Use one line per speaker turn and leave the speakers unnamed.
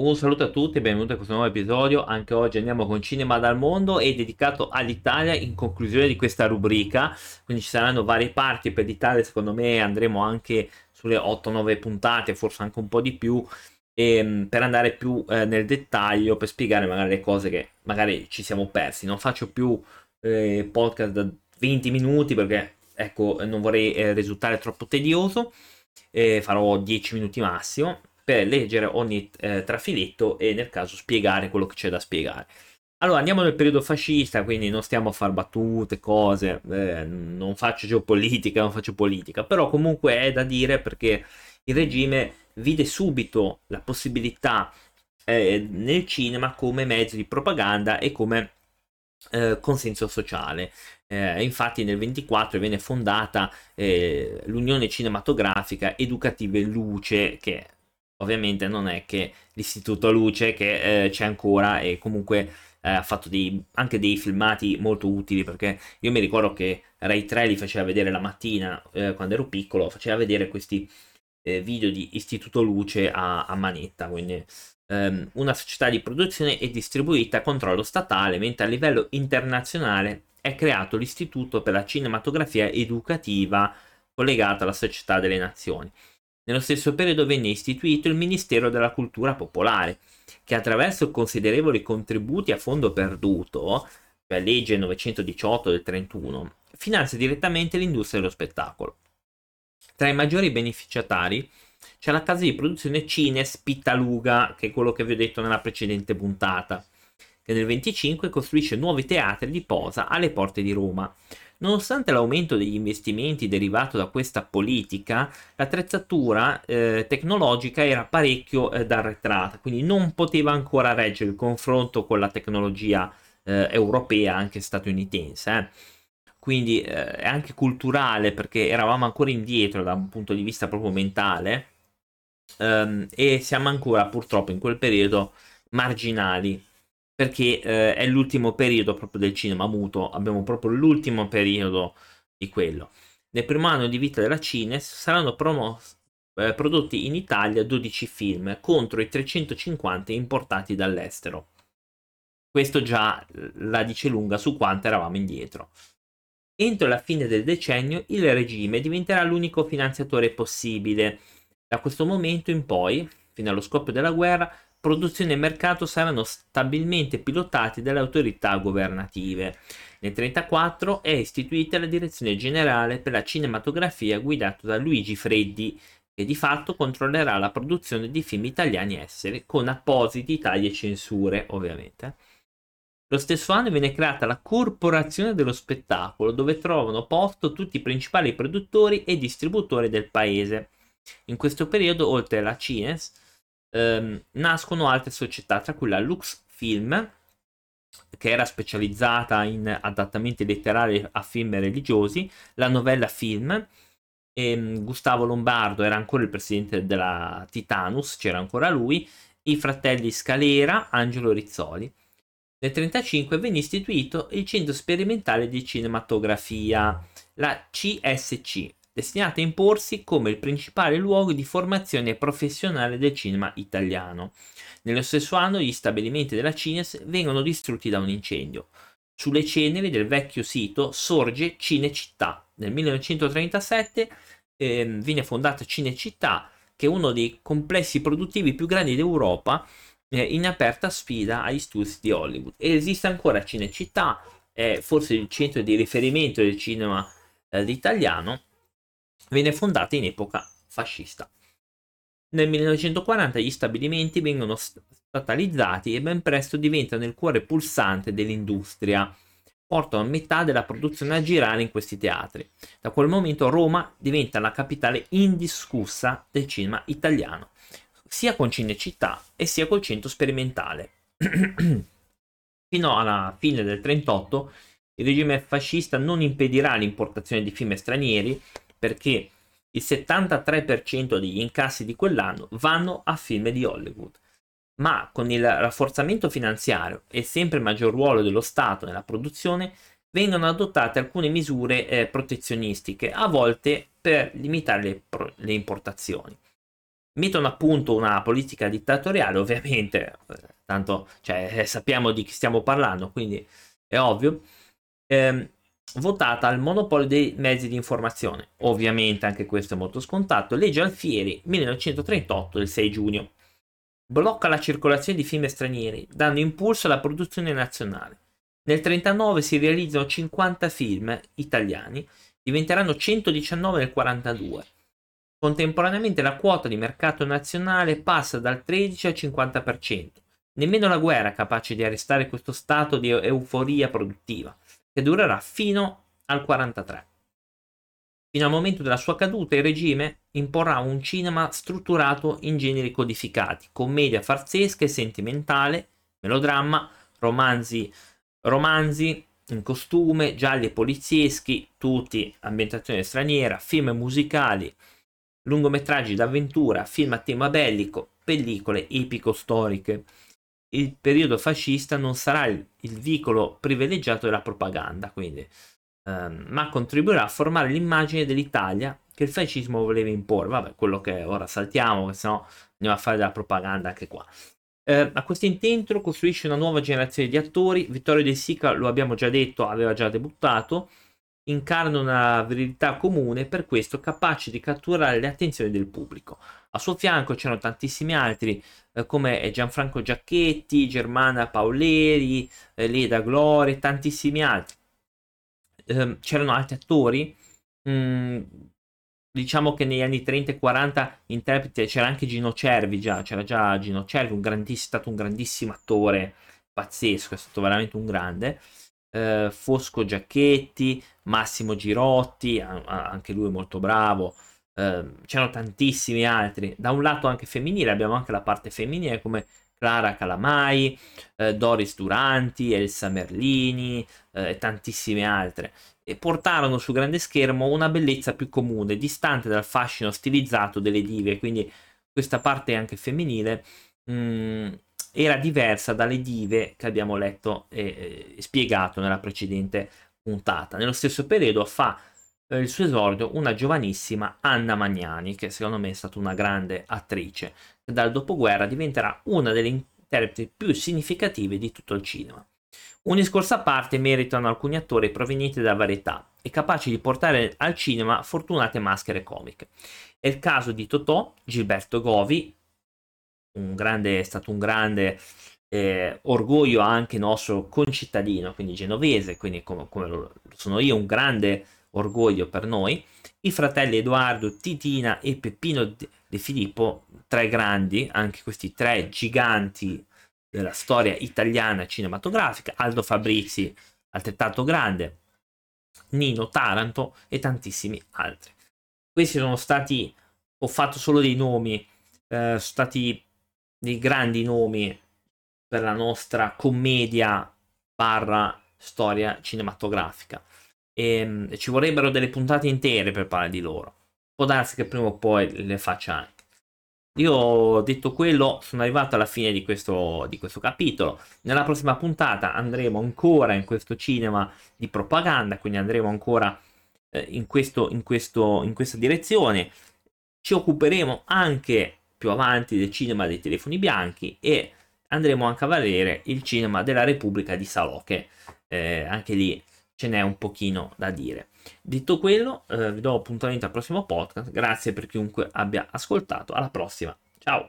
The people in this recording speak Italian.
Un saluto a tutti e benvenuti a questo nuovo episodio. Anche oggi andiamo con Cinema dal mondo e dedicato all'Italia in conclusione di questa rubrica. Quindi ci saranno varie parti per l'Italia, secondo me andremo anche sulle 8-9 puntate, forse anche un po' di più, ehm, per andare più eh, nel dettaglio, per spiegare magari le cose che magari ci siamo persi. Non faccio più eh, podcast da 20 minuti perché ecco non vorrei eh, risultare troppo tedioso. farò 10 minuti massimo per leggere ogni eh, trafiletto e nel caso spiegare quello che c'è da spiegare. Allora andiamo nel periodo fascista, quindi non stiamo a fare battute, cose, eh, non faccio geopolitica, non faccio politica, però comunque è da dire perché il regime vide subito la possibilità eh, nel cinema come mezzo di propaganda e come eh, consenso sociale. Eh, infatti nel 24 viene fondata eh, l'Unione Cinematografica Educative Luce, che ovviamente non è che l'Istituto Luce che eh, c'è ancora e comunque eh, ha fatto dei, anche dei filmati molto utili perché io mi ricordo che Rai 3 li faceva vedere la mattina eh, quando ero piccolo, faceva vedere questi eh, video di Istituto Luce a, a manetta, quindi ehm, una società di produzione è distribuita a controllo statale, mentre a livello internazionale è creato l'Istituto per la cinematografia educativa collegato alla Società delle Nazioni. Nello stesso periodo venne istituito il Ministero della Cultura Popolare, che attraverso considerevoli contributi a fondo perduto, cioè legge 918 del 31, finanzia direttamente l'industria dello spettacolo. Tra i maggiori beneficiatari c'è la casa di produzione Cines Pittaluga, che è quello che vi ho detto nella precedente puntata, che nel 25 costruisce nuovi teatri di posa alle porte di Roma, Nonostante l'aumento degli investimenti derivato da questa politica, l'attrezzatura eh, tecnologica era parecchio eh, arretrata, quindi non poteva ancora reggere il confronto con la tecnologia eh, europea, anche statunitense. Eh. Quindi eh, è anche culturale perché eravamo ancora indietro da un punto di vista proprio mentale ehm, e siamo ancora purtroppo in quel periodo marginali perché eh, è l'ultimo periodo proprio del cinema muto, abbiamo proprio l'ultimo periodo di quello. Nel primo anno di vita della Cines saranno promossi eh, prodotti in Italia 12 film contro i 350 importati dall'estero. Questo già la dice lunga su quanto eravamo indietro. Entro la fine del decennio il regime diventerà l'unico finanziatore possibile. Da questo momento in poi, fino allo scoppio della guerra, produzione e mercato saranno stabilmente pilotati dalle autorità governative. Nel 1934 è istituita la Direzione Generale per la Cinematografia guidata da Luigi Freddi, che di fatto controllerà la produzione di film italiani esteri, con appositi tagli e censure, ovviamente. Lo stesso anno viene creata la Corporazione dello Spettacolo, dove trovano posto tutti i principali produttori e distributori del paese. In questo periodo, oltre alla Cines, ehm, nascono altre società, tra cui la Lux Film, che era specializzata in adattamenti letterari a film religiosi, la Novella Film, ehm, Gustavo Lombardo era ancora il presidente della Titanus, c'era ancora lui, i fratelli Scalera, Angelo Rizzoli. Nel 1935 venne istituito il Centro Sperimentale di Cinematografia, la CSC, destinata a imporsi come il principale luogo di formazione professionale del cinema italiano. Nello stesso anno gli stabilimenti della Cines vengono distrutti da un incendio. Sulle ceneri del vecchio sito sorge Cinecittà. Nel 1937 eh, viene fondata Cinecittà, che è uno dei complessi produttivi più grandi d'Europa, eh, in aperta sfida agli studi di Hollywood. E esiste ancora Cinecittà, è forse il centro di riferimento del cinema eh, italiano, venne fondata in epoca fascista. Nel 1940 gli stabilimenti vengono statalizzati e ben presto diventano il cuore pulsante dell'industria. Portano metà della produzione a girare in questi teatri. Da quel momento Roma diventa la capitale indiscussa del cinema italiano, sia con Cinecittà e sia col centro sperimentale. Fino alla fine del 1938 il regime fascista non impedirà l'importazione di film stranieri perché il 73% degli incassi di quell'anno vanno a film di Hollywood. Ma con il rafforzamento finanziario e sempre maggior ruolo dello Stato nella produzione, vengono adottate alcune misure eh, protezionistiche, a volte per limitare le, pro- le importazioni. mettono a punto una politica dittatoriale, ovviamente, tanto cioè, eh, sappiamo di chi stiamo parlando, quindi è ovvio, ehm, votata al monopolio dei mezzi di informazione. Ovviamente anche questo è molto scontato. Legge Alfieri, 1938, del 6 giugno. Blocca la circolazione di film stranieri, dando impulso alla produzione nazionale. Nel 1939 si realizzano 50 film italiani, diventeranno 119 nel 1942. Contemporaneamente la quota di mercato nazionale passa dal 13 al 50%. Nemmeno la guerra è capace di arrestare questo stato di euforia produttiva che durerà fino al 43. Fino al momento della sua caduta il regime imporrà un cinema strutturato in generi codificati, commedia farsesca e sentimentale, melodramma, romanzi, romanzi in costume, gialli e polizieschi, tutti ambientazione straniera, film musicali, lungometraggi d'avventura, film a tema bellico, pellicole epico-storiche il periodo fascista non sarà il, il vicolo privilegiato della propaganda, quindi, ehm, ma contribuirà a formare l'immagine dell'Italia che il fascismo voleva imporre. Vabbè, quello che ora saltiamo, se no andiamo a fare della propaganda anche qua. Eh, a questo intento costruisce una nuova generazione di attori. Vittorio De Sica, lo abbiamo già detto, aveva già debuttato. Incarna una verità comune, per questo capace di catturare le attenzioni del pubblico. A suo fianco c'erano tantissimi altri eh, come Gianfranco Giacchetti, Germana Pauleri, eh, Leda Gloria, tantissimi altri. Eh, c'erano altri attori. Mm, diciamo che negli anni 30 e 40 interpreti c'era anche Gino Cervi già, c'era già Gino Cervi, un è stato un grandissimo attore, pazzesco, è stato veramente un grande. Eh, Fosco Giacchetti, Massimo Girotti, anche lui molto bravo. Ehm, c'erano tantissimi altri. Da un lato anche femminile, abbiamo anche la parte femminile come Clara Calamai, eh, Doris Duranti, Elsa Merlini eh, e tantissime altre. E portarono sul grande schermo una bellezza più comune, distante dal fascino stilizzato delle dive, quindi questa parte anche femminile mh, mm, era diversa dalle dive che abbiamo letto e, e spiegato nella precedente puntata. Nello stesso periodo fa eh, il suo esordio una giovanissima Anna Magnani, che secondo me è stata una grande attrice, che dal dopoguerra diventerà una delle interpreti più significative di tutto il cinema. Un discorso a parte meritano alcuni attori provenienti da varietà e capaci di portare al cinema fortunate maschere comiche. È il caso di Totò, Gilberto Govi, un grande, è stato un grande eh, orgoglio anche nostro concittadino, quindi genovese, quindi come, come sono io, un grande orgoglio per noi, i fratelli Edoardo, Titina e Peppino De Filippo, tre grandi, anche questi tre giganti della storia italiana cinematografica, Aldo Fabrizi, altrettanto grande, Nino Taranto e tantissimi altri. Questi sono stati, ho fatto solo dei nomi, eh, sono stati dei grandi nomi per la nostra commedia barra storia cinematografica. Ehm, e, ci vorrebbero delle puntate intere per parlare di loro. Può darsi che prima o poi le faccia anche. Io detto quello, sono arrivato alla fine di questo, di questo capitolo. Nella prossima puntata andremo ancora in questo cinema di propaganda, quindi andremo ancora eh, in, questo, in, questo, in questa direzione. Ci occuperemo anche più avanti del cinema dei telefoni bianchi e andremo anche a vedere il cinema della Repubblica di Salò, che eh, anche lì ce n'è un pochino da dire. Detto quello, eh, vi do appuntamento al prossimo podcast. Grazie per chiunque abbia ascoltato. Alla prossima. Ciao.